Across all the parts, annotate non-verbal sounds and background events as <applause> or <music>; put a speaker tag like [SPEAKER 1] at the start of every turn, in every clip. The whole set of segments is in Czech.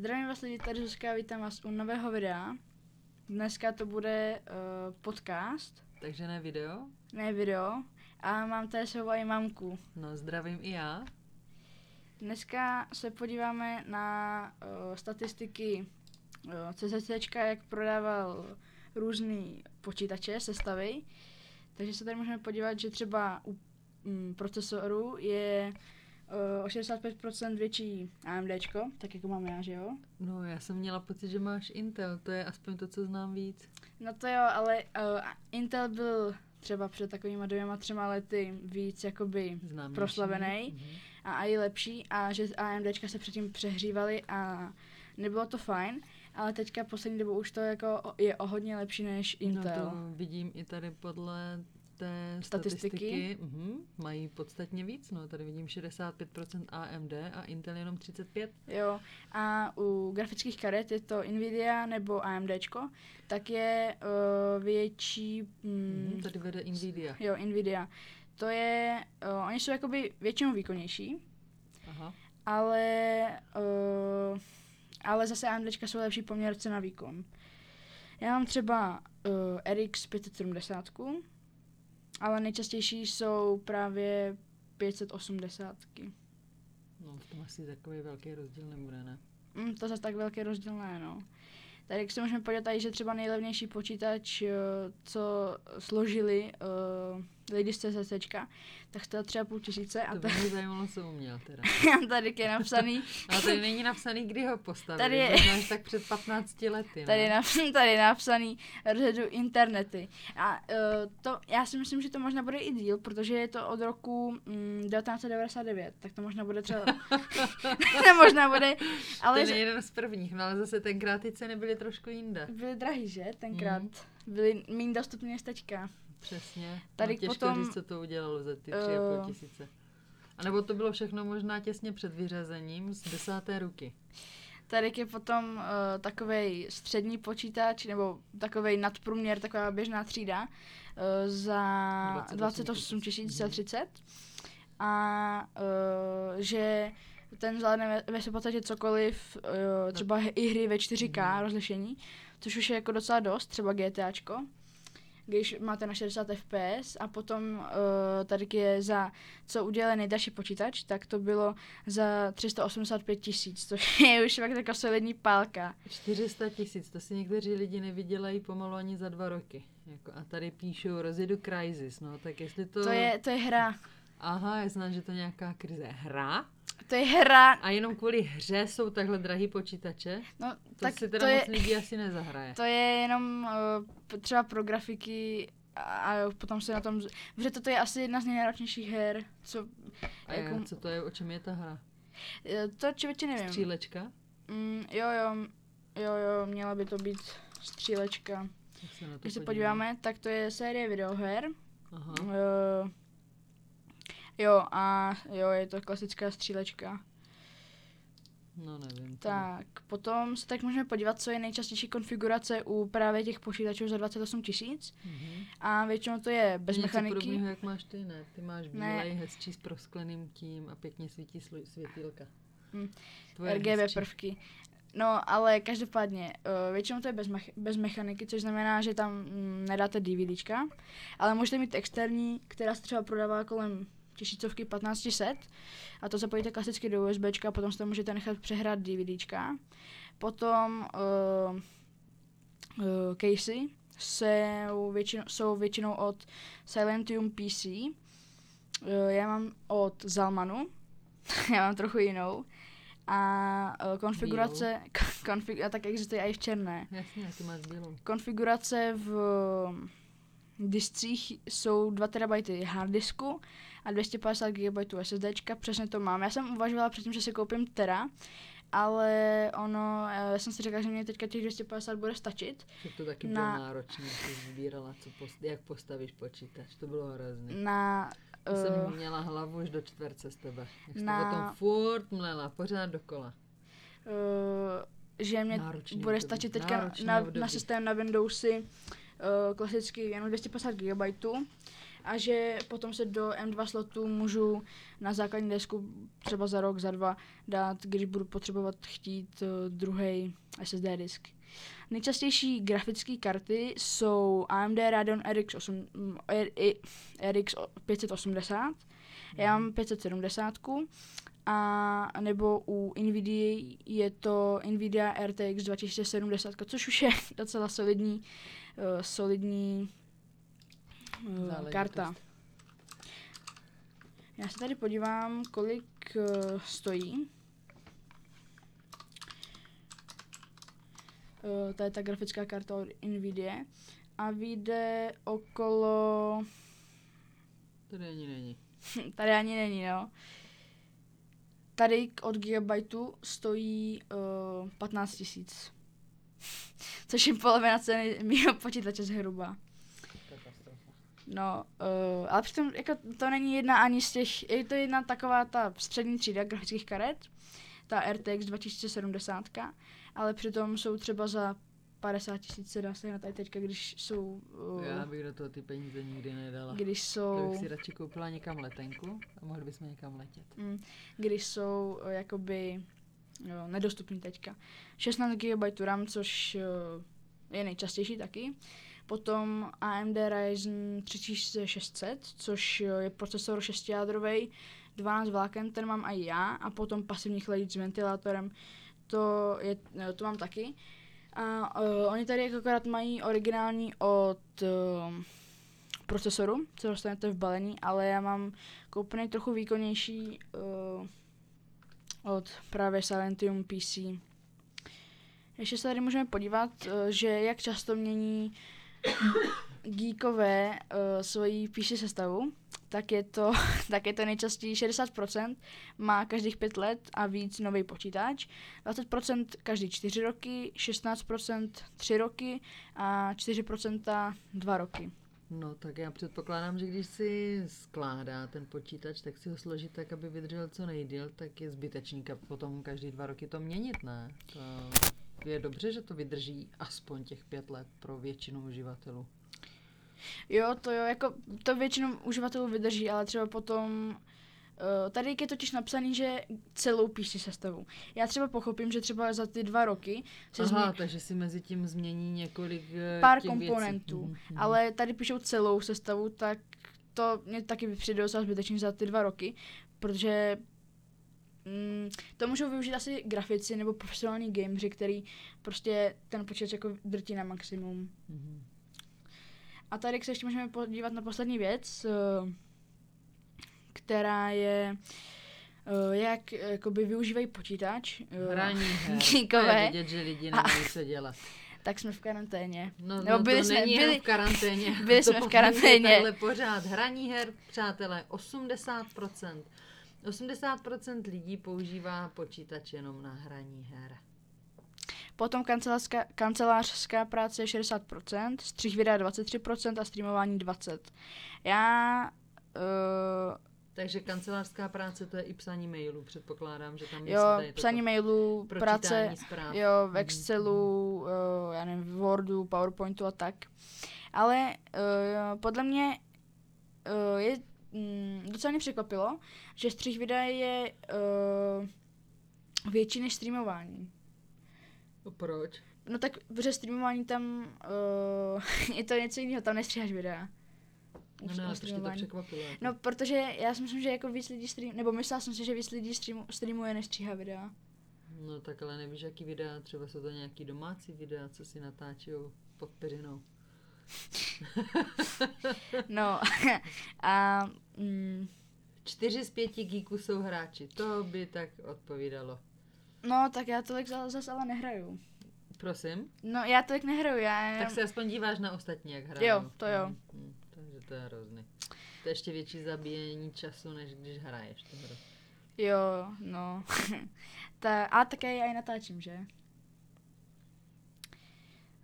[SPEAKER 1] Zdravím vás lidi, tady Zuzka, vítám vás u nového videa. Dneska to bude uh, podcast,
[SPEAKER 2] Takže ne video?
[SPEAKER 1] ne video. A mám tady sebou i mamku.
[SPEAKER 2] No, zdravím i já.
[SPEAKER 1] Dneska se podíváme na uh, statistiky uh, CZC, jak prodával různý počítače, sestavy. Takže se tady můžeme podívat, že třeba u mm, procesoru je o 65% větší AMD, tak jako mám já, že jo?
[SPEAKER 2] No, já jsem měla pocit, že máš Intel, to je aspoň to, co znám víc.
[SPEAKER 1] No to jo, ale uh, Intel byl třeba před takovými dvěma, třema lety víc jakoby
[SPEAKER 2] Známější.
[SPEAKER 1] proslavený
[SPEAKER 2] Mhm.
[SPEAKER 1] a i lepší a že AMDčka se předtím přehřívaly a nebylo to fajn, ale teďka poslední dobou už to jako je o hodně lepší než Intel.
[SPEAKER 2] No to vidím i tady podle té
[SPEAKER 1] Statistiky.
[SPEAKER 2] statistiky. Mhm. Mají podstatně víc, no. Tady vidím 65% AMD a Intel jenom 35.
[SPEAKER 1] Jo, a u grafických karet je to Nvidia nebo AMDčko, tak je uh, větší, mm,
[SPEAKER 2] Mhm. Tady vede Nvidia.
[SPEAKER 1] jo, Nvidia. To je, uh, oni jsou jakoby většinou výkonnější,
[SPEAKER 2] Aha.
[SPEAKER 1] ale, uh, ale zase AMDčka jsou lepší poměr cena výkon. Já mám třeba uh, RX 570, ale nejčastější jsou právě 580.
[SPEAKER 2] No, v tom asi takový velký rozdíl nebude, ne?
[SPEAKER 1] Mm, to zase tak velký rozdíl ne, no. Tady se můžeme podívat tady, že třeba nejlevnější počítač, eh, co složili lidi z CCC, tak stojí třeba půl tisíce a
[SPEAKER 2] To by mě zajímalo, co uměl teda. <laughs>
[SPEAKER 1] tady je napsaný,
[SPEAKER 2] Ale tady není napsaný, kdy ho postavili.
[SPEAKER 1] Tady je-
[SPEAKER 2] až tak před 15 lety,
[SPEAKER 1] tady,
[SPEAKER 2] ne?
[SPEAKER 1] je nap- tady je napsaný rozhledu internety. A uh, to, já si myslím, že to možná bude i díl, protože je to od roku mm, 1999, tak to možná bude třeba, to <laughs> <laughs> možná bude, ale
[SPEAKER 2] Ten je jeden z prvních, no ale zase tenkrát ty ceny byly trošku jinde.
[SPEAKER 1] byly drahý, že, tenkrát.
[SPEAKER 2] Mhm.
[SPEAKER 1] Byly méně dostupné než teďka.
[SPEAKER 2] Přesně.
[SPEAKER 1] Tady
[SPEAKER 2] no, těžko
[SPEAKER 1] potom,
[SPEAKER 2] říct, co to udělalo za ty tři a půl
[SPEAKER 1] eh,
[SPEAKER 2] tisíce. A nebo to bylo všechno možná těsně před vyřazením z desáté ruky.
[SPEAKER 1] Tady je potom uh, takový střední počítač, nebo takový nadprůměr, taková běžná třída, uh, za
[SPEAKER 2] 28
[SPEAKER 1] 28
[SPEAKER 2] tisíc.
[SPEAKER 1] 030. A uh, že ten zvládne ve, ve v podstatě cokoliv, uh, třeba i hry ve 4K
[SPEAKER 2] Mhm.
[SPEAKER 1] rozlišení, což už je jako docela dost, třeba GTAčko, když máte na 60 fps a potom uh, tady je za, co udělal nejdražší počítač, tak to bylo za 385 tisíc, což <laughs> je už fakt taková solidní pálka.
[SPEAKER 2] 400 tisíc, to si někteří lidi nevydělají pomalu ani za dva roky. Jako, a tady píšou, rozjedu Crysis, no tak jestli to...
[SPEAKER 1] To je, to je hra.
[SPEAKER 2] Aha, já znám, že to je nějaká krize. Hra?
[SPEAKER 1] To je hra.
[SPEAKER 2] A jenom kvůli hře jsou takhle drahý počítače?
[SPEAKER 1] No,
[SPEAKER 2] To
[SPEAKER 1] tak
[SPEAKER 2] si teda
[SPEAKER 1] to
[SPEAKER 2] moc
[SPEAKER 1] je,
[SPEAKER 2] lidí asi nezahraje.
[SPEAKER 1] to je jenom uh, třeba pro grafiky a, a potom se na tom, protože toto je asi jedna z nejnáročnějších her, co,
[SPEAKER 2] A
[SPEAKER 1] jako-
[SPEAKER 2] jako... co to je, o čem je ta hra?
[SPEAKER 1] eh, to člověče nevím.
[SPEAKER 2] Střílečka?
[SPEAKER 1] Mm, jo, jo, jo, jo, měla by to být střílečka.
[SPEAKER 2] Tak se na to
[SPEAKER 1] Když se
[SPEAKER 2] podívám.
[SPEAKER 1] podíváme, tak to je série videoher.
[SPEAKER 2] Aha.
[SPEAKER 1] Uh, jo, a jo, je to klasická střílečka.
[SPEAKER 2] No nevím.
[SPEAKER 1] Tak, potom se tak můžeme podívat, co je nejčastější konfigurace u právě těch počítačů za 28 tisíc.
[SPEAKER 2] Mhm.
[SPEAKER 1] A většinou to je bez
[SPEAKER 2] Něco
[SPEAKER 1] mechaniky.
[SPEAKER 2] podobného, jak máš ty, ne? Ty máš bílej, hezčí s proskleným tím a pěkně svítí slu- světýlka. Tvoje
[SPEAKER 1] RGB
[SPEAKER 2] hezčí.
[SPEAKER 1] prvky. No, ale každopádně, uh, většinou to je bez, mech- bez mechaniky, což znamená, že tam mm, nedáte DVDčka, ale můžete mít externí, která se třeba prodává kolem tisícovky 1500 a to zapojíte klasicky do USBčka a potom si to můžete nechat přehrát DVDčka. Potom uh, uh, casey jsou většinou, jsou většinou od Silentium PC. Uh, já mám od Zalmanu, <laughs> já mám trochu jinou. A uh, konfigurace, <laughs> konfig, a tak existuje i v černé.
[SPEAKER 2] Jasně, ty máš bílou.
[SPEAKER 1] Konfigurace v discích jsou 2 TB hard disku a 250 GB SSDčka, přesně to mám. Já jsem uvažovala předtím, že si koupím Tera, ale ono, eh, já jsem si řekla, že mě teďka těch 250 bude stačit.
[SPEAKER 2] Že to taky
[SPEAKER 1] Na-
[SPEAKER 2] bylo náročné, jsi sbírala, co post- jak postavíš počítač. To bylo hrozný.
[SPEAKER 1] Na,
[SPEAKER 2] Já jsem
[SPEAKER 1] uh,
[SPEAKER 2] měla hlavu už do čtverce z tebe. Jak
[SPEAKER 1] na-
[SPEAKER 2] to potom furt mlela, pořád dokola.
[SPEAKER 1] uh, že mě
[SPEAKER 2] Náročný
[SPEAKER 1] bude
[SPEAKER 2] období,
[SPEAKER 1] stačit teďka
[SPEAKER 2] náročný
[SPEAKER 1] na,
[SPEAKER 2] období.
[SPEAKER 1] na systém na Windowsy uh, klasicky jenom 250 GB a že potom se do M2 slotu můžu na základní desku třeba za rok, za dva dát, když budu potřebovat chtít uh, druhý SSD disk. Nejčastější grafické karty jsou AMD Radeon RX, 8, RX 580, já mám 570 a nebo u Nvidia je to Nvidia RTX 2070, což už je docela solidní, uh, solidní uh, karta. Já se tady podívám, kolik uh, stojí. Uh, to je ta grafická karta od Nvidia a vyjde okolo...
[SPEAKER 2] Tady ani není. <laughs>
[SPEAKER 1] tady ani není, no. Tady od Gigabyteu stojí uh, 15 tisíc. <laughs> Což je polovina ceny mého počítače zhruba. No, uh, ale přitom jako to není jedna ani z těch, je to jedna taková ta střední třída grafických karet, ta RTX 2070, ale přitom jsou třeba za 50 tisíc se dá se na tady teďka, když jsou...
[SPEAKER 2] Uh, Já bych do toho ty peníze nikdy nedala.
[SPEAKER 1] Když jsou...
[SPEAKER 2] To bych si radši koupila někam letenku a mohli bychom někam letět.
[SPEAKER 1] Mm, když jsou uh, jakoby jo, nedostupný teďka. 16 GB RAM, což uh, je nejčastější taky. Potom AMD Ryzen 3600, což je procesor 6-jádrový, 12 vláken, ten mám i já, a potom pasivní chladič s ventilátorem, to, je, to mám taky. A uh, oni tady akorát mají originální od uh, procesoru, co dostanete v balení, ale já mám koupený trochu výkonnější uh, od právě Silentium PC. Ještě se tady můžeme podívat, uh, že jak často mění geekové uh, svoji píši sestavu, tak je to, <laughs> tak je to nejčastěji 60% má každých 5 let a víc nový počítač, 20% každý 4 roky, 16% 3 roky a 4% 2 roky.
[SPEAKER 2] No tak já předpokládám, že když si skládá ten počítač, tak si ho složí tak, aby vydržel co nejdíl, tak je zbytečný potom každý dva roky to měnit, ne? To je dobře, že to vydrží aspoň těch pět let pro většinu uživatelů.
[SPEAKER 1] Jo, to jo, jako to většinou uživatelů vydrží, ale třeba potom Uh, tady je totiž napsaný, že celou píši sestavu. Já třeba pochopím, že třeba za ty dva roky
[SPEAKER 2] se Aha, změní... takže si mezi tím změní několik uh,
[SPEAKER 1] Pár komponentů, věcí. Mm-hmm. ale tady píšou celou sestavu, tak to mě taky přijde docela zbytečně za ty dva roky, protože mm, to můžou využít asi grafici nebo profesionální gameři, který prostě ten počítač jako drtí na maximum. Mm-hmm. A tady se ještě můžeme podívat na poslední věc, eh, která je eh, jak jakoby využívají počítač.
[SPEAKER 2] Eh, Hraní her. <laughs> vidět, že lidi nemají co dělat. <laughs>
[SPEAKER 1] tak jsme v karanténě.
[SPEAKER 2] No, no Nebo byli <laughs> to jsme, není byli, v karanténě.
[SPEAKER 1] Byli jsme v karanténě.
[SPEAKER 2] Ale pořád. Hraní her, přátelé, 80%. 80% lidí používá počítač jenom na hraní her.
[SPEAKER 1] Potom kancelářská, kancelářská práce je 60%, střih videa 23% a streamování 20%. Já... Uh,
[SPEAKER 2] takže kancelářská práce to je i psaní mailů, předpokládám, že tam
[SPEAKER 1] Jo, psaní mailů, práce, zpráv. jo, v mhm, Excelu, mm. uh, já nevím, v Wordu, PowerPointu a tak. Ale uh, podle mě uh, je mm, docela mě překvapilo, že střih videa je uh, větší než streamování.
[SPEAKER 2] Proč?
[SPEAKER 1] No tak protože streamování tam uh, <laughs> je to něco jiného, tam nestříháš videa.
[SPEAKER 2] No ne, proč to překvapilo? Jako?
[SPEAKER 1] No, protože já si myslím, že jako víc lidí stream, nebo myslela jsem si, že víc lidí streamu, streamuje, než stříhá videa.
[SPEAKER 2] No tak ale nevíš, jaký videa, třeba jsou to nějaký domácí videa, co si natáčí pod peřinou. <laughs>
[SPEAKER 1] no <laughs> a... Mm,
[SPEAKER 2] Čtyři z pěti geeků jsou hráči, to by tak odpovídalo.
[SPEAKER 1] No, tak já tolik zase ale nehraju.
[SPEAKER 2] Prosím?
[SPEAKER 1] No, já tolik nehraju, já...
[SPEAKER 2] Tak se aspoň díváš na ostatní, jak hrajou.
[SPEAKER 1] Jo, to jo. Hmm,
[SPEAKER 2] hmm, takže to je hrozný. To je ještě větší zabíjení času, než když hraješ tu hru.
[SPEAKER 1] Jo, no. <laughs> Ta, a také já i natáčím, že?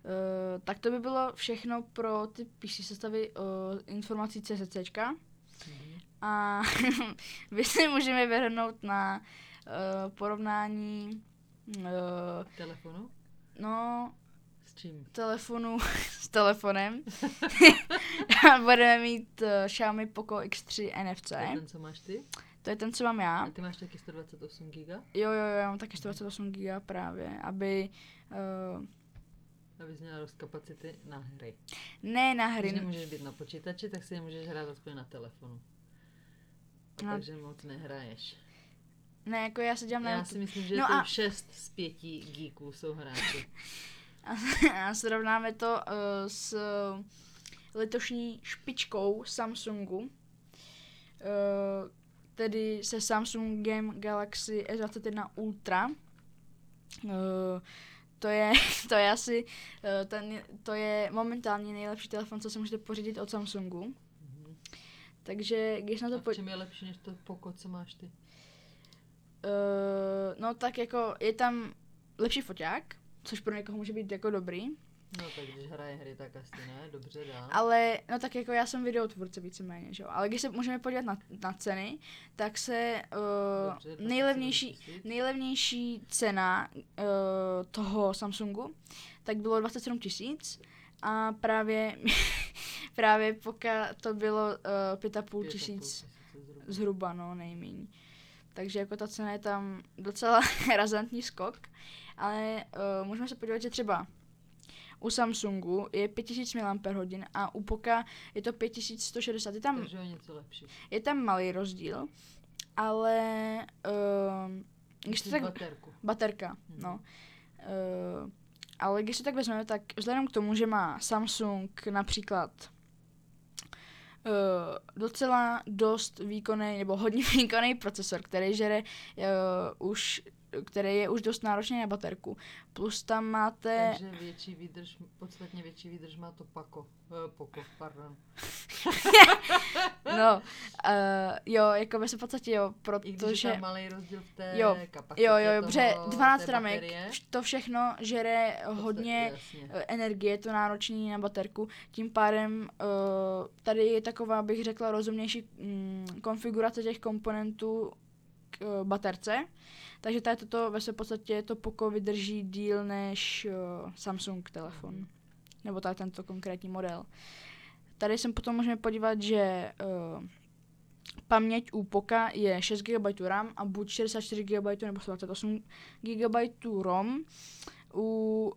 [SPEAKER 1] Uh, tak to by bylo všechno pro ty PC sestavy uh, informací CSCčka. Mm-hmm. A <laughs> vy si můžeme vyhrnout na uh, porovnání
[SPEAKER 2] uh, telefonu?
[SPEAKER 1] No,
[SPEAKER 2] s čím?
[SPEAKER 1] telefonu <laughs> s telefonem. <laughs> Budeme mít uh, Xiaomi Poco X3 NFC.
[SPEAKER 2] To je ten, co máš ty?
[SPEAKER 1] To je ten, co mám já.
[SPEAKER 2] A ty máš taky 128 giga?
[SPEAKER 1] Jo, jo, jo, já mám taky 128 GB právě, aby... Uh,
[SPEAKER 2] Abys měla dost kapacity na hry.
[SPEAKER 1] ne na
[SPEAKER 2] Když
[SPEAKER 1] hry,
[SPEAKER 2] nemůžeš být na počítači, tak si je můžeš hrát aspoň na telefonu. A
[SPEAKER 1] No.
[SPEAKER 2] takže moc nehraješ.
[SPEAKER 1] ne, jako já se dělám na
[SPEAKER 2] Já si myslím, že
[SPEAKER 1] No a-
[SPEAKER 2] a... 6 z 5 geeků jsou hráči. <laughs>
[SPEAKER 1] A srovnáme to uh, s letošní špičkou Samsungu, uh, tedy se Samsungem Galaxy S21 Ultra. Uh, to je, <laughs> to je asi, uh, ten, to je momentálně nejlepší telefon, co si můžete pořídit od Samsungu.
[SPEAKER 2] Mhm.
[SPEAKER 1] Takže když na
[SPEAKER 2] A
[SPEAKER 1] to
[SPEAKER 2] v
[SPEAKER 1] po,
[SPEAKER 2] čem je lepší než to poko, co máš ty?
[SPEAKER 1] uh, no tak jako je tam lepší foťák, což pro někoho může být jako dobrý,
[SPEAKER 2] No tak když hraje hry, tak asi ne, dobře dá.
[SPEAKER 1] Ale, no tak jako já jsem videotvůrce víceméně, že jo. Ale když se můžeme podívat na, na ceny, tak se uh,
[SPEAKER 2] Dobře,
[SPEAKER 1] nejlevnější,
[SPEAKER 2] 27 tisíc.
[SPEAKER 1] nejlevnější cena uh, toho Samsungu, tak bylo 27 tisíc a právě, <laughs> právě pokud to bylo uh, 5,5
[SPEAKER 2] a půl
[SPEAKER 1] tisíc
[SPEAKER 2] tisíce zhruba.
[SPEAKER 1] zhruba, no nejméně. Takže jako ta cena je tam docela <laughs> razantní skok, ale uh, můžeme se podívat, že třeba u Samsungu je 5000 mAh a u Poka je to 5160. Je tam,
[SPEAKER 2] Takže je něco lepší.
[SPEAKER 1] je tam malý rozdíl, ale uh, když to tak,
[SPEAKER 2] baterku.
[SPEAKER 1] baterka,
[SPEAKER 2] Mhm.
[SPEAKER 1] no. Uh, ale když si tak vezmeme, tak vzhledem k tomu, že má Samsung například uh, docela dost výkonný nebo hodně <laughs> výkonný procesor, který žere uh, už který je už dost náročný na baterku. Plus tam máte...
[SPEAKER 2] Takže větší výdrž, podstatně větší výdrž má to pako. Eh, poko, pardon. <laughs>
[SPEAKER 1] No, uh, jo, jako by se v podstatě jo,
[SPEAKER 2] I když je
[SPEAKER 1] protože...
[SPEAKER 2] tam malý rozdíl v té
[SPEAKER 1] Jo,
[SPEAKER 2] kapacitě
[SPEAKER 1] Jo, jo, protože 12
[SPEAKER 2] té
[SPEAKER 1] ramek, to všechno žere
[SPEAKER 2] Podstatně,
[SPEAKER 1] hodně
[SPEAKER 2] jasně.
[SPEAKER 1] eh, energie, je to náročný na baterku. Tím pádem uh, tady je taková, bych řekla, rozumnější mm, konfigurace těch komponentů uh, baterce. Takže tady toto ve své podstatě to Poco vydrží díl než uh, Samsung telefon. Nebo tady tento konkrétní model. Tady se potom můžeme podívat, že uh, paměť u Poka je 6 GB RAM a buď 64 GB nebo 128 GB ROM. U,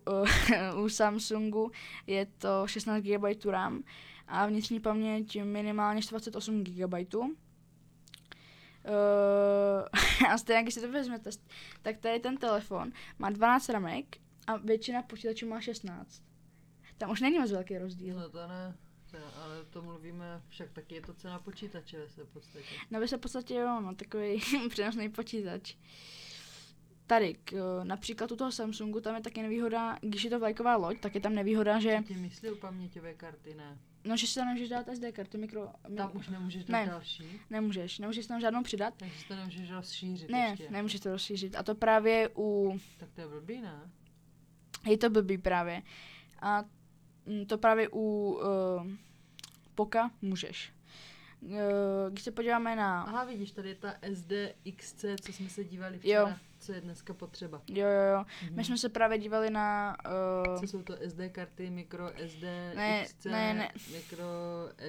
[SPEAKER 1] uh, <laughs> u Samsungu je to 16 GB RAM a vnitřní paměť minimálně 128 GB. Uh, <laughs> a stejně, když si to vezmete, tak tady ten telefon má 12 ramek a většina počítačů má 16. Tam už není moc velký rozdíl.
[SPEAKER 2] No to ne, to, ale to mluvíme, však taky je to cena počítače ve své podstatě.
[SPEAKER 1] No ve své podstatě jo, no, takový <laughs> přenosný počítač. Tady, k, eh, například u toho Samsungu, tam je taky nevýhoda, když je to vlajková loď, tak je tam nevýhoda, že,
[SPEAKER 2] ti myslí u paměťové karty, ne?
[SPEAKER 1] No, že si tam nemůžeš dát SD kartu, mikro,
[SPEAKER 2] Tam už nemůžeš dát
[SPEAKER 1] Ne.
[SPEAKER 2] další,
[SPEAKER 1] nemůžeš, nemůžeš tam žádnou přidat.
[SPEAKER 2] takže si to nemůžeš rozšířit
[SPEAKER 1] Ne,
[SPEAKER 2] ještě.
[SPEAKER 1] nemůžeš to rozšířit. A to právě u,
[SPEAKER 2] Tak to je blbý, ne?
[SPEAKER 1] je to blbý právě. A mm, to právě u uh, Poka můžeš. Uh, když se podíváme na,
[SPEAKER 2] Aha, vidíš, tady je ta SDXC, co jsme se dívali
[SPEAKER 1] Jo.
[SPEAKER 2] Co je dneska potřeba.
[SPEAKER 1] jo, jo, jo,
[SPEAKER 2] Mhm.
[SPEAKER 1] my jsme se právě dívali na, uh,
[SPEAKER 2] Co jsou to SD karty, micro SD,
[SPEAKER 1] Ne,
[SPEAKER 2] XC,
[SPEAKER 1] ne, ne.
[SPEAKER 2] micro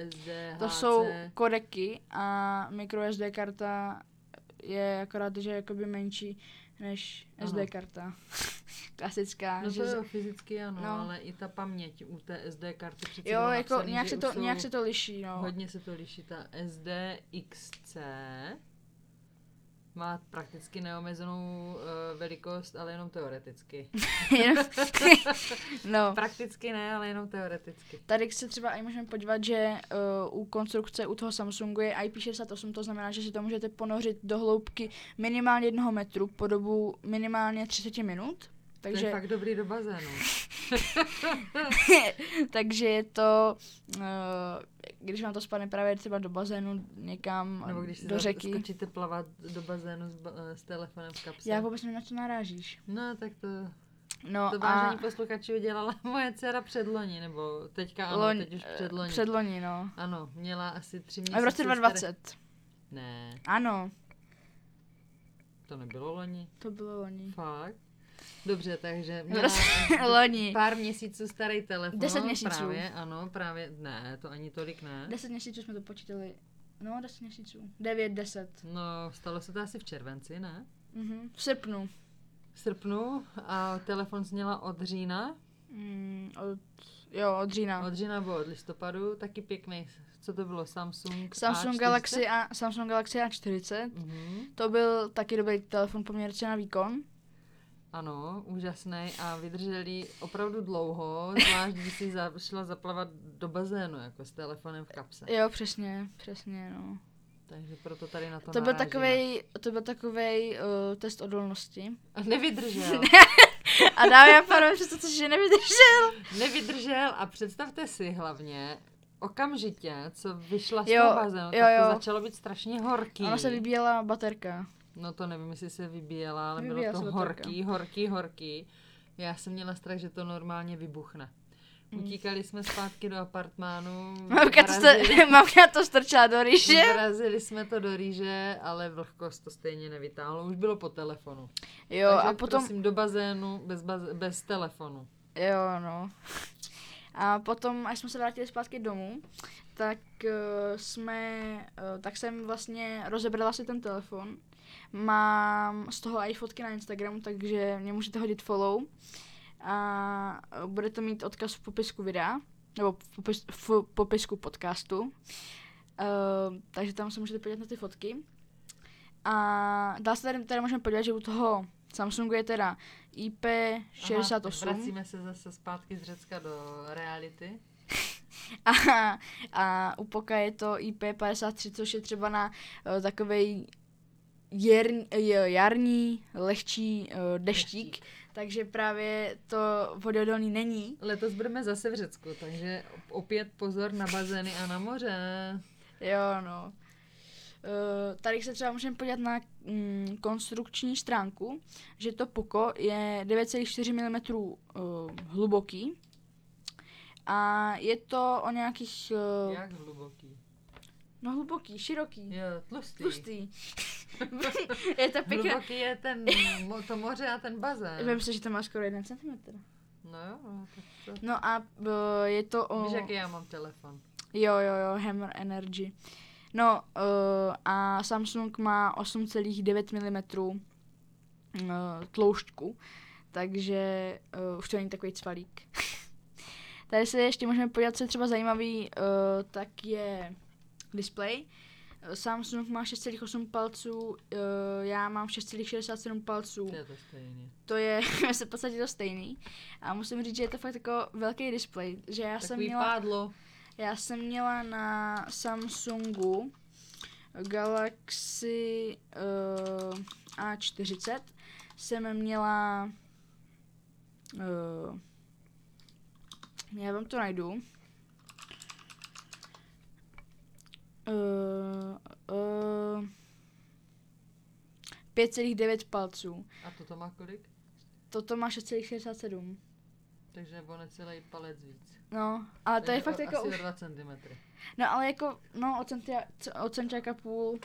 [SPEAKER 2] SD,
[SPEAKER 1] To
[SPEAKER 2] HC.
[SPEAKER 1] jsou kodeky a microSD karta je akorát, že je jakoby menší než
[SPEAKER 2] Aha.
[SPEAKER 1] SD karta. <laughs> Klasická.
[SPEAKER 2] No
[SPEAKER 1] že
[SPEAKER 2] to
[SPEAKER 1] z-
[SPEAKER 2] jo, fyzicky ano,
[SPEAKER 1] no.
[SPEAKER 2] ale i ta paměť u té SD karty přece
[SPEAKER 1] jo, jako nějak
[SPEAKER 2] že
[SPEAKER 1] se, to, nějak se to liší, no.
[SPEAKER 2] Hodně se to liší. Ta SDXC má prakticky neomezenou uh, velikost, ale jenom teoreticky. <laughs>
[SPEAKER 1] no. <laughs>
[SPEAKER 2] Prakticky ne, ale jenom teoreticky.
[SPEAKER 1] Tady se třeba i můžeme podívat, že uh, u konstrukce u toho Samsungu je IP68, to znamená, že si to můžete ponořit do hloubky minimálně jednoho metru po dobu minimálně 30 minut.
[SPEAKER 2] To je
[SPEAKER 1] Takže,
[SPEAKER 2] fakt dobrý do bazénu. <laughs>
[SPEAKER 1] takže je to, uh, když vám to spadne právě třeba do bazénu někam
[SPEAKER 2] Nebo když si
[SPEAKER 1] do řeky.
[SPEAKER 2] skočíte plavat do bazénu s, ba- eh, s telefonem v kapse.
[SPEAKER 1] Já vůbec nevím, na co narážíš.
[SPEAKER 2] No, tak to,
[SPEAKER 1] No
[SPEAKER 2] to
[SPEAKER 1] a
[SPEAKER 2] vážení posluchači udělala <laughs> moje dcera předloni, nebo teďka ano,
[SPEAKER 1] loň,
[SPEAKER 2] teď už
[SPEAKER 1] eh,
[SPEAKER 2] předloni.
[SPEAKER 1] předloni, no.
[SPEAKER 2] Ano, měla asi tři měsíce.
[SPEAKER 1] A v roce
[SPEAKER 2] staré-
[SPEAKER 1] 2020.
[SPEAKER 2] Ne,
[SPEAKER 1] Ano,
[SPEAKER 2] to nebylo loni.
[SPEAKER 1] to bylo loni.
[SPEAKER 2] Fakt? Dobře, takže měla <laughs>
[SPEAKER 1] loni.
[SPEAKER 2] pár měsíců starý telefon.
[SPEAKER 1] Deset měsíců.
[SPEAKER 2] Právě, ano, právě, ne, to ani tolik ne.
[SPEAKER 1] 10 měsíců jsme to počítali. No, 10 měsíců. 9, 10.
[SPEAKER 2] No, stalo se to asi v červenci, ne?
[SPEAKER 1] Mhm. V srpnu.
[SPEAKER 2] V srpnu a telefon zněla od října.
[SPEAKER 1] Mm, od, jo, od října.
[SPEAKER 2] Od října nebo od listopadu, taky pěkný. Co to bylo? Samsung
[SPEAKER 1] Samsung
[SPEAKER 2] A40?
[SPEAKER 1] Galaxy, A, Samsung Galaxy A40.
[SPEAKER 2] Mhm.
[SPEAKER 1] To byl taky dobrý telefon poměrně na výkon.
[SPEAKER 2] Ano, úžasný a vydrželi opravdu dlouho, zvlášť když si za, šla zaplavat do bazénu, jako s telefonem v kapse.
[SPEAKER 1] Jo, přesně, přesně, no.
[SPEAKER 2] Takže proto tady na to
[SPEAKER 1] To byl takovej, to byl takovej uh, test odolnosti.
[SPEAKER 2] A nevydržel. <laughs>
[SPEAKER 1] A dámy a pánové, představte si, že nevydržel.
[SPEAKER 2] nevydržel a představte si hlavně, okamžitě, co vyšla z
[SPEAKER 1] Jo,
[SPEAKER 2] toho bazénu,
[SPEAKER 1] jo,
[SPEAKER 2] tak
[SPEAKER 1] jo.
[SPEAKER 2] to začalo být strašně horký.
[SPEAKER 1] Ona se vybíjela baterka.
[SPEAKER 2] No to nevím, jestli se vybíjela, ale
[SPEAKER 1] Vybíjela
[SPEAKER 2] bylo to
[SPEAKER 1] baterka.
[SPEAKER 2] horký, horký, horký. Já jsem měla strach, že to normálně vybuchne.
[SPEAKER 1] Hmm.
[SPEAKER 2] Utíkali jsme zpátky do apartmánu.
[SPEAKER 1] Mamka to, <laughs> mamka to strčila do rýže.
[SPEAKER 2] Vrazili jsme to do rýže, ale vlhkost to stejně nevytáhlo. Už bylo po telefonu.
[SPEAKER 1] Jo,
[SPEAKER 2] Takže
[SPEAKER 1] a potom,
[SPEAKER 2] prosím do bazénu bez, baz, bez telefonu.
[SPEAKER 1] jo, no. A potom, až jsme se vrátili zpátky domů, tak uh, jsme, uh, tak jsem vlastně rozebrala si ten telefon. Mám z toho i fotky na Instagramu, takže mě můžete hodit follow. A eh, bude to mít odkaz v popisku videa, nebo v, popis, v popisku podcastu. Uh, takže tam se můžete podívat na ty fotky. A dá se tady, tady můžeme podívat, že u toho Samsungu je teda IP68
[SPEAKER 2] Aha, vracíme se zase zpátky z Řecka do reality. <laughs>
[SPEAKER 1] a, a u Poka je to IP53, což je třeba na uh, takovej jerní, jo, jarní, lehčí uh, deštík,
[SPEAKER 2] Deštík.
[SPEAKER 1] takže právě to vodoodolný není.
[SPEAKER 2] Letos budeme zase v Řecku, takže opět pozor na bazény a na moře.
[SPEAKER 1] Jo, no. Uh, tady se třeba můžeme podívat na mm, konstrukční stránku, že to Poco je 9,4 mm hluboký a je to o nějakých,
[SPEAKER 2] Jak hluboký.
[SPEAKER 1] No hluboký, široký,
[SPEAKER 2] Jo, tlustý.
[SPEAKER 1] tlustý. <laughs> je to pěkně,
[SPEAKER 2] Hluboký je ten, to moře a ten bazén.
[SPEAKER 1] Vím si, že to má skoro 1 cm.
[SPEAKER 2] No jo, no, tak to...
[SPEAKER 1] No a uh, je to o...
[SPEAKER 2] Víš, jaký já mám telefon.
[SPEAKER 1] Jo, jo, jo, Hammer Energy. No uh, a Samsung má 8,9 mm uh, tloušťku, takže uh, už to není takový cvalík. <laughs> Tady se ještě můžeme podívat, co je třeba zajímavý, uh, tak je display. Uh, Samsung má 6,8 palců, uh, já mám 6,67 palců.
[SPEAKER 2] To je to stejně.
[SPEAKER 1] To je <laughs> v podstatě to stejný. A musím říct, že je to fakt jako velký displej, že já jsem
[SPEAKER 2] Takový
[SPEAKER 1] měla...
[SPEAKER 2] pádlo.
[SPEAKER 1] Já jsem měla na Samsungu Galaxy uh, A40 jsem měla uh, já vám to najdu. Uh, uh, 5,9 palců.
[SPEAKER 2] A toto má kolik?
[SPEAKER 1] Toto má 6,67.
[SPEAKER 2] Takže o necelý palec víc.
[SPEAKER 1] No, ale to je
[SPEAKER 2] Takže
[SPEAKER 1] fakt
[SPEAKER 2] o,
[SPEAKER 1] jako
[SPEAKER 2] asi
[SPEAKER 1] už...
[SPEAKER 2] o 2 cm.
[SPEAKER 1] No ale jako, no o, centia, o centiáka půl.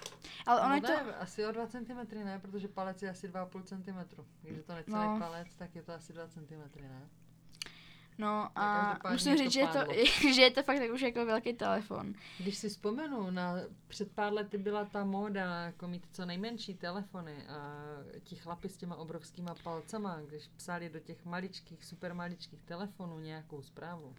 [SPEAKER 1] Ale ono
[SPEAKER 2] no
[SPEAKER 1] je to...
[SPEAKER 2] ne, asi o 2 cm ne, protože palec je asi 2,5 cm. Když je to necelý
[SPEAKER 1] No.
[SPEAKER 2] palec, tak je to asi 2 cm, ne?
[SPEAKER 1] No a musím
[SPEAKER 2] je
[SPEAKER 1] říct, že je, to, <laughs> že je to fakt tak už jako velký telefon.
[SPEAKER 2] Když si vzpomenu, na, před pár lety byla ta móda jako mít co nejmenší telefony a ti chlapi s těma obrovskýma palcama, když psali do těch maličkých, super maličkých telefonů nějakou zprávu.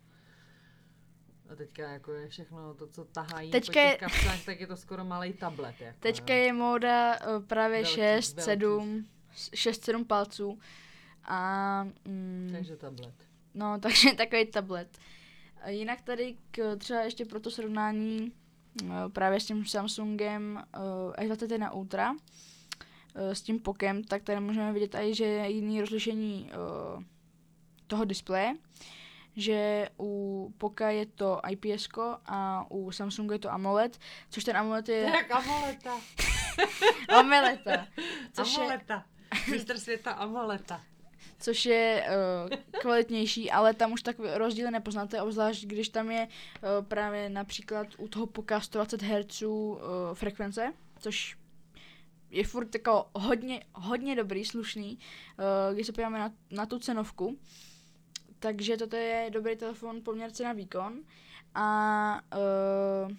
[SPEAKER 2] A teďka jako je všechno to, co tahají
[SPEAKER 1] Teďka
[SPEAKER 2] po
[SPEAKER 1] je-
[SPEAKER 2] těch kapsách, tak je to skoro malý tablet. Jako,
[SPEAKER 1] Teďka
[SPEAKER 2] jo.
[SPEAKER 1] je móda uh, právě
[SPEAKER 2] Velký,
[SPEAKER 1] 6,
[SPEAKER 2] velký.
[SPEAKER 1] 7, 6, 7 palců. A mm,
[SPEAKER 2] Takže tablet.
[SPEAKER 1] No, <laughs> takže takový tablet. Jinak tady k, třeba ještě pro to srovnání uh, právě s tím Samsungem uh, S21 Ultra uh, s tím Pokem, tak tady můžeme vidět i, že je jiný rozlišení toho displeje, že u Poka je to IPS a u Samsungu je to AMOLED, což ten AMOLED
[SPEAKER 2] je
[SPEAKER 1] je
[SPEAKER 2] jak amoleta.
[SPEAKER 1] AMOLED, <laughs> <laughs> což je,
[SPEAKER 2] Amoleta. Mistr světa amoleta.
[SPEAKER 1] Což je uh, kvalitnější, ale tam už tak rozdíly nepoznáte, obzvlášť když tam je uh, právě například u toho Poka 120 Hz uh, frekvence, což je furt jako hodně, hodně dobrý, slušný, uh, když se podíváme na, na tu cenovku. Takže toto je dobrý telefon poměr cena výkon. A uh,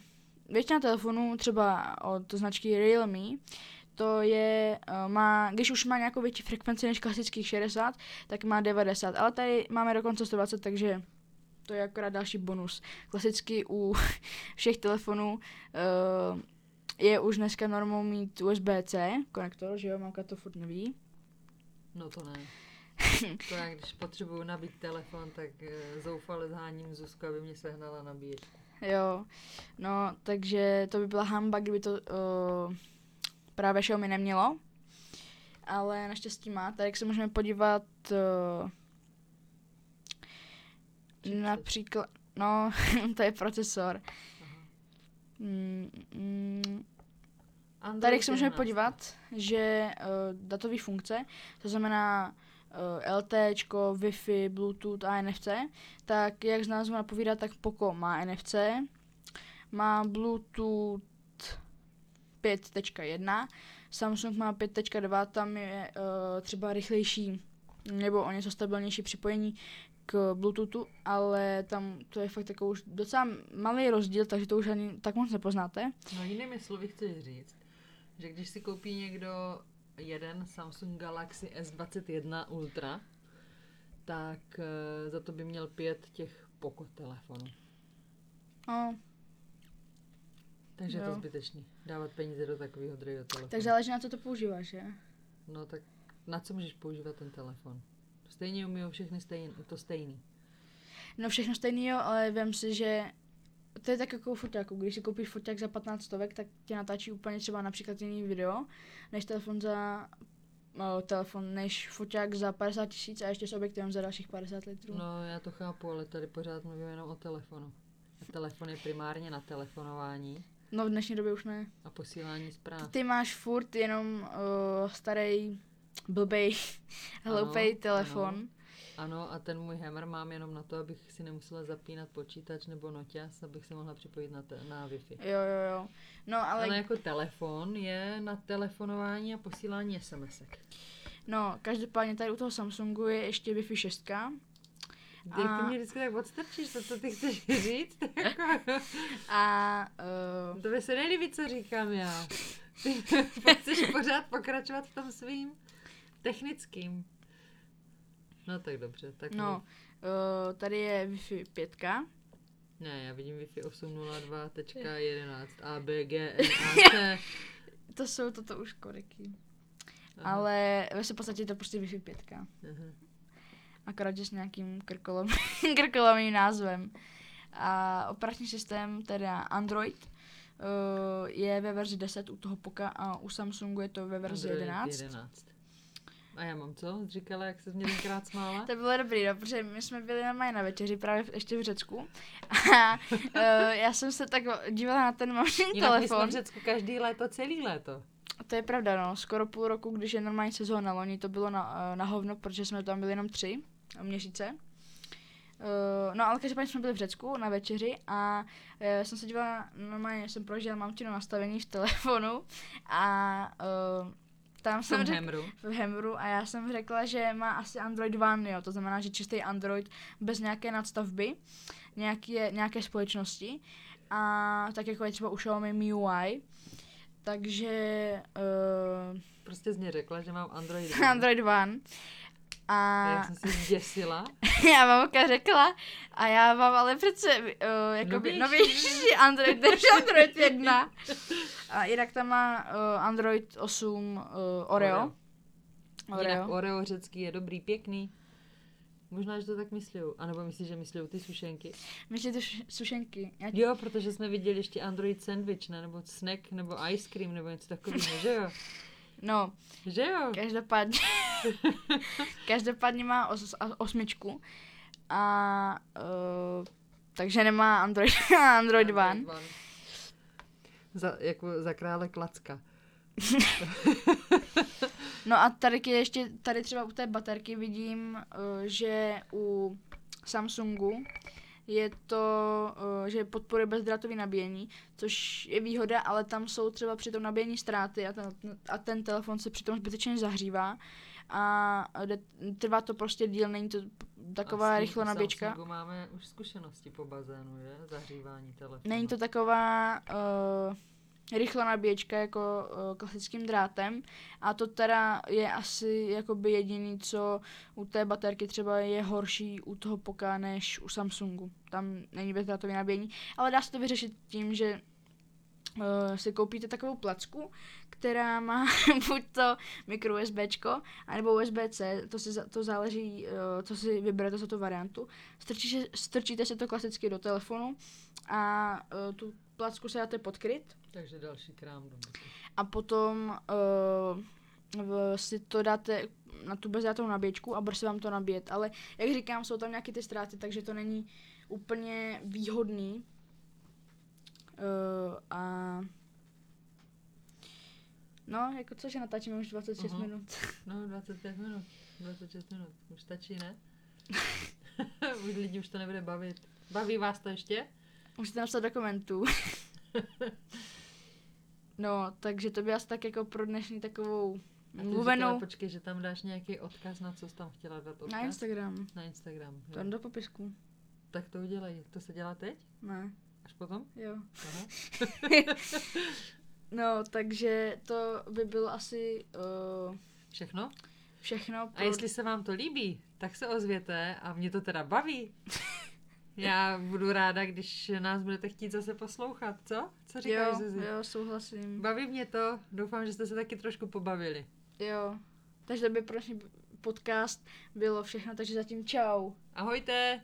[SPEAKER 1] většina telefonů, třeba od značky Realme, to je, uh, má, když už má nějakou větší frekvenci než klasických 60, tak má 90, ale tady máme dokonce 120, takže to je akorát další bonus. Klasicky u <laughs> všech telefonů uh, je už dneska normou mít USB-C konektor, že jo, mamka to furt neví.
[SPEAKER 2] No to ne. <laughs> to já, když potřebuju nabít telefon, tak uh, zoufale zháním Zuzku, aby mě sehnala nabíječku.
[SPEAKER 1] Jo, no, takže to by byla hamba, kdyby to uh, právě Xiaomi nemělo. Ale naštěstí má, tak se můžeme podívat uh, například, no, <laughs> to je procesor. Mm, mm, tady se můžeme podívat, že uh, datové funkce, to znamená uh, LT, Wi-Fi, Bluetooth a NFC, tak jak z názvu napovídá, tak Poco má NFC, má Bluetooth 5.1, Samsung má 5.2, tam je uh, třeba rychlejší nebo o něco stabilnější připojení k Bluetoothu, ale tam to je fakt takový už docela malý rozdíl, takže to už ani tak moc nepoznáte.
[SPEAKER 2] No jinými slovy chci říct, že když si koupí někdo jeden Samsung Galaxy S21 Ultra, tak uh, za to by měl pět těch Poco telefonů.
[SPEAKER 1] No.
[SPEAKER 2] Takže jo. to je zbytečný. Dávat peníze do takového druhého telefonu.
[SPEAKER 1] Tak záleží na co to používáš, že?
[SPEAKER 2] No tak na co můžeš používat ten telefon? Stejně umí všechny stejný, to stejný.
[SPEAKER 1] No všechno stejný, jo, ale vím si, že to je tak jako foťáku. Když si koupíš foťák za 15 stovek, tak tě natáčí úplně třeba například jiný video, než telefon za no, telefon, než foťák za 50 tisíc a ještě s objektivem za dalších 50 litrů.
[SPEAKER 2] No, já to chápu, ale tady pořád mluvím jenom o telefonu. A telefon je primárně na telefonování.
[SPEAKER 1] No v dnešní době už ne.
[SPEAKER 2] A posílání zpráv.
[SPEAKER 1] Ty máš furt jenom uh, starý blbej, <laughs> hloupej telefon.
[SPEAKER 2] Ano. Ano, a ten můj hammer mám jenom na to, abych si nemusela zapínat počítač nebo noťas, abych se mohla připojit na, te- na Wi-Fi.
[SPEAKER 1] Jo, jo, jo. No, ale...
[SPEAKER 2] ale jako telefon je na telefonování a posílání SMSek.
[SPEAKER 1] No, každopádně tady u toho Samsungu je ještě Wi-Fi 6. Ty,
[SPEAKER 2] a... ty mě vždycky tak odstrčíš, to, co ty chceš říct. <laughs>
[SPEAKER 1] a... Uh...
[SPEAKER 2] To by se nelíbí, co říkám já. Ty <laughs> chceš pořád pokračovat v tom svým? Technickým. No tak dobře. Tak
[SPEAKER 1] no, uh, tady je Wi-Fi 5.
[SPEAKER 2] Ne, já vidím Wi-Fi 802.11 ABG NAC.
[SPEAKER 1] to jsou toto už koreky. Aha. Ale ve podstatě je to prostě Wi-Fi 5. Aha. Akorát, že s nějakým krkolom, <laughs> krkolomým názvem. A operační systém, teda Android, uh, je ve verzi 10 u toho Poka a u Samsungu je to ve verzi Android 11. 11.
[SPEAKER 2] A já mám co? Říkala, jak se mě tenkrát smála? <laughs>
[SPEAKER 1] to bylo dobrý, no, protože my jsme byli na na večeři právě ještě v Řecku <laughs> a uh, já jsem se tak dívala na ten mamin telefon. jsme
[SPEAKER 2] v Řecku každý léto, celý léto.
[SPEAKER 1] To je pravda, no. Skoro půl roku, když je normální sezóna. Loni to bylo na, na hovno, protože jsme tam byli jenom tři měsíce. Uh, no ale každopádně jsme byli v Řecku na večeři a uh, jsem se dívala, normálně jsem prožila mamčino nastavení v telefonu a uh, tam jsem
[SPEAKER 2] řek,
[SPEAKER 1] v Hemru a já jsem řekla, že má asi Android One, jo, to znamená, že čistý Android bez nějaké nadstavby, nějaké, nějaké společnosti a tak jako je třeba u Xiaomi MIUI, takže... Uh,
[SPEAKER 2] prostě z mě řekla, že mám Android <laughs> One.
[SPEAKER 1] Android One.
[SPEAKER 2] A já jsem si zděsila. <laughs>
[SPEAKER 1] já mamka řekla, a já mám ale přece uh, jakoby novější Android než Android 1. <laughs> A Irak tam má uh, Android 8 uh, Oreo. Oreo.
[SPEAKER 2] Oreo. Jinak Oreo řecký je dobrý, pěkný. Možná, že to tak myslí. A nebo myslíš, že myslí ty sušenky?
[SPEAKER 1] Myslíš ty sušenky?
[SPEAKER 2] Já... Jo, protože jsme viděli ještě Android sandwich, ne? Nebo snack, nebo ice cream, nebo něco takového, že jo? <laughs>
[SPEAKER 1] No.
[SPEAKER 2] Že jo?
[SPEAKER 1] Každopádně. <laughs> každopádně má os, osmičku. A uh, takže nemá Android, <laughs> Android One. Android One.
[SPEAKER 2] Za, jako za krále Klacka. <laughs>
[SPEAKER 1] no a tady ještě, tady třeba u té baterky vidím, uh, že u Samsungu je to, uh, že podporuje bezdrátové nabíjení, což je výhoda, ale tam jsou třeba při tom nabíjení ztráty a ten, a ten telefon se přitom zbytečně zahřívá a trvá to prostě díl, není to taková rychlá nabíječka.
[SPEAKER 2] máme už zkušenosti po bazénu, že? Zahřívání telefonu.
[SPEAKER 1] Není to taková uh, rychlá nabíječka jako uh, klasickým drátem a to teda je asi jakoby jediný, co u té baterky třeba je horší u toho poká než u Samsungu. Tam není bezdrátový nabíjení, ale dá se to vyřešit tím, že uh, si koupíte takovou placku, která má <laughs> buď to micro USBčko, anebo USB-C, to, si, to záleží, uh, co si vyberete za tu variantu. Strčíte, strčíte si to klasicky do telefonu a uh, tu placku se dáte podkryt.
[SPEAKER 2] Takže další krám.
[SPEAKER 1] A potom uh, v, si to dáte na tu bezdrátovou nabíječku a bude se vám to nabíjet. Ale jak říkám, jsou tam nějaké ty ztráty, takže to není úplně výhodný. Uh, a No, jako cože natáčíme už 26 uh-huh. minut. <laughs>
[SPEAKER 2] No, 25 minut. 26 minut. Už stačí, ne? <laughs> už lidi už to nebude bavit. Baví vás to ještě?
[SPEAKER 1] Můžete napsat do komentů. <laughs> no, takže to by asi tak jako pro dnešní takovou
[SPEAKER 2] mluvenou. Říkala, počkej, že tam dáš nějaký odkaz, na co jsi tam chtěla dát odkaz?
[SPEAKER 1] Na Instagram.
[SPEAKER 2] Na Instagram.
[SPEAKER 1] To do popisku.
[SPEAKER 2] Tak to udělej. To se dělá teď?
[SPEAKER 1] Ne.
[SPEAKER 2] Až potom?
[SPEAKER 1] Jo. Aha. <laughs> No, takže to by bylo asi... Uh,
[SPEAKER 2] všechno?
[SPEAKER 1] Všechno.
[SPEAKER 2] Pro... A jestli se vám to líbí, tak se ozvěte a mě to teda baví. <laughs> Já budu ráda, když nás budete chtít zase poslouchat, co? Co říkáš,
[SPEAKER 1] jo, Zizi? Jo, souhlasím.
[SPEAKER 2] Baví mě to, doufám, že jste se taky trošku pobavili.
[SPEAKER 1] Jo, takže by pro podcast bylo všechno, takže zatím čau.
[SPEAKER 2] Ahojte!